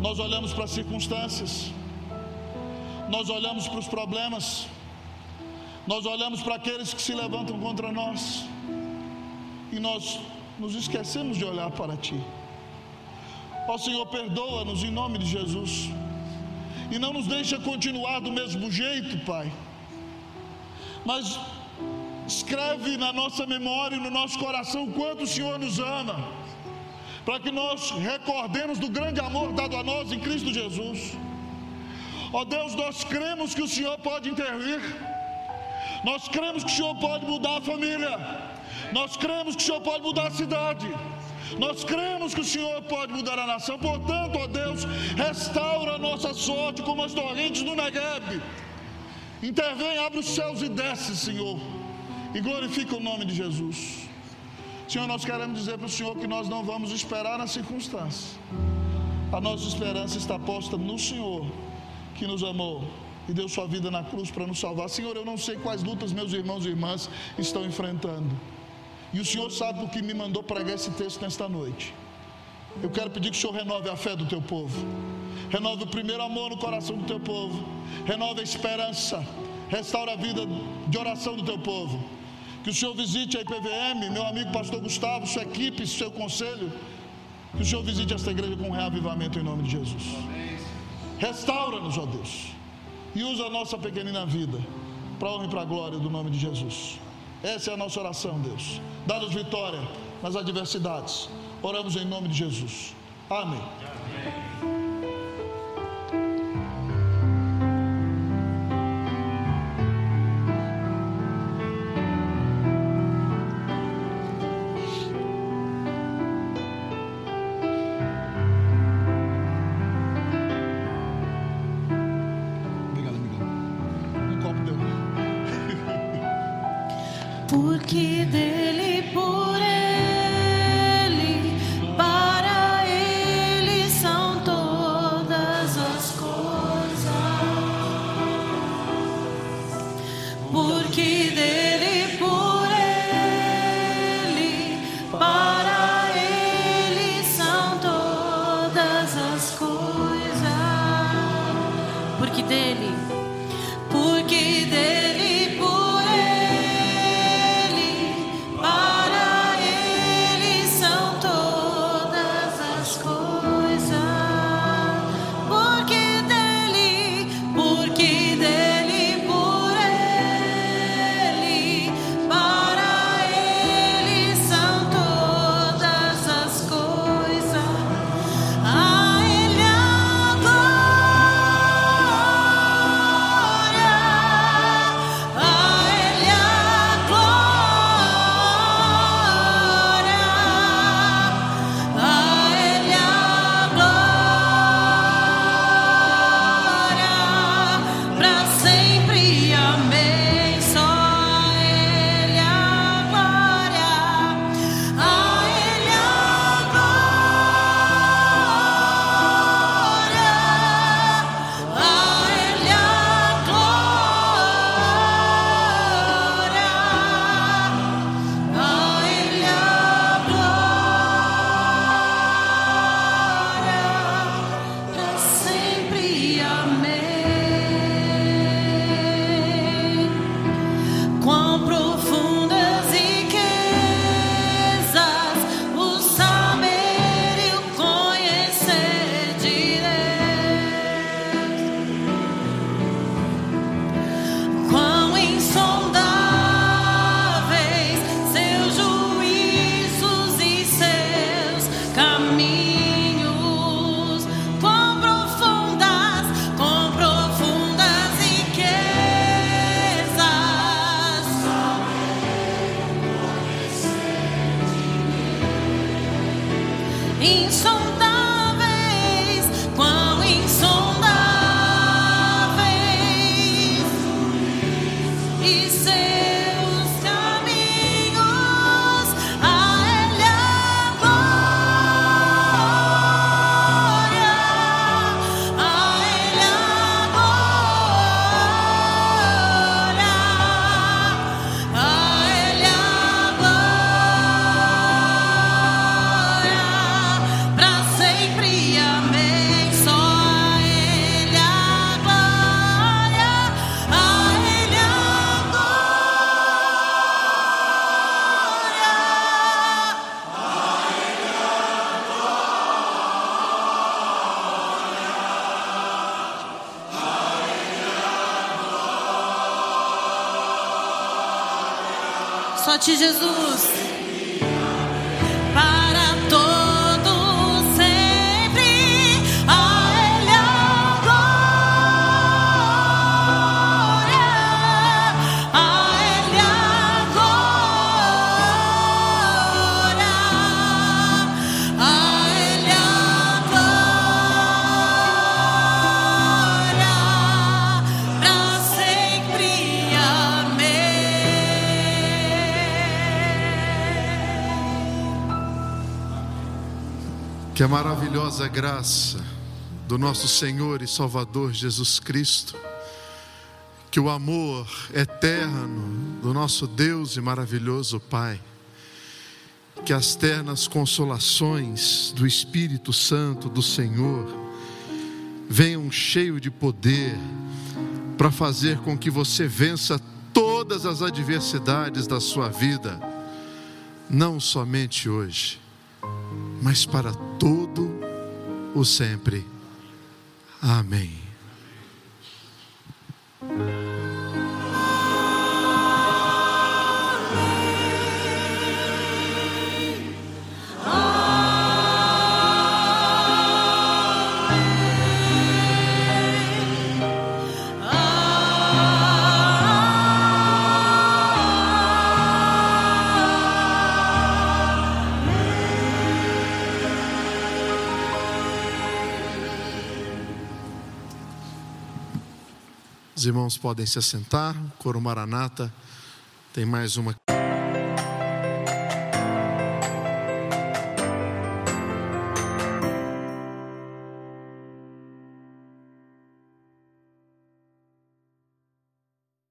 nós olhamos para as circunstâncias, nós olhamos para os problemas, nós olhamos para aqueles que se levantam contra nós e nós nos esquecemos de olhar para Ti. Ó Senhor, perdoa-nos em nome de Jesus e não nos deixa continuar do mesmo jeito, Pai, mas escreve na nossa memória e no nosso coração quanto o Senhor nos ama para que nós recordemos do grande amor dado a nós em Cristo Jesus. Ó Deus, nós cremos que o Senhor pode intervir, nós cremos que o Senhor pode mudar a família, nós cremos que o Senhor pode mudar a cidade. Nós cremos que o Senhor pode mudar a nação, portanto, ó Deus, restaura a nossa sorte como as torrentes do Negueb. Intervém, abre os céus e desce, Senhor, e glorifica o nome de Jesus. Senhor, nós queremos dizer para o Senhor que nós não vamos esperar nas circunstâncias. A nossa esperança está posta no Senhor, que nos amou e deu sua vida na cruz para nos salvar. Senhor, eu não sei quais lutas meus irmãos e irmãs estão enfrentando. E o Senhor sabe por que me mandou pregar esse texto nesta noite. Eu quero pedir que o Senhor renove a fé do teu povo. Renove o primeiro amor no coração do teu povo. Renove a esperança. Restaura a vida de oração do teu povo. Que o Senhor visite a IPVM, meu amigo pastor Gustavo, sua equipe, seu conselho. Que o Senhor visite esta igreja com um reavivamento em nome de Jesus. Restaura-nos, ó Deus. E usa a nossa pequenina vida para honra e para a glória do nome de Jesus. Essa é a nossa oração, Deus. Dá-nos vitória nas adversidades. Oramos em nome de Jesus. Amém. Amém. Que a maravilhosa graça do nosso Senhor e Salvador Jesus Cristo, que o amor eterno do nosso Deus e maravilhoso Pai, que as ternas consolações do Espírito Santo do Senhor venham cheio de poder para fazer com que você vença todas as adversidades da sua vida, não somente hoje, mas para todo o sempre. Amém. Os irmãos podem se assentar. Coro Maranata tem mais uma.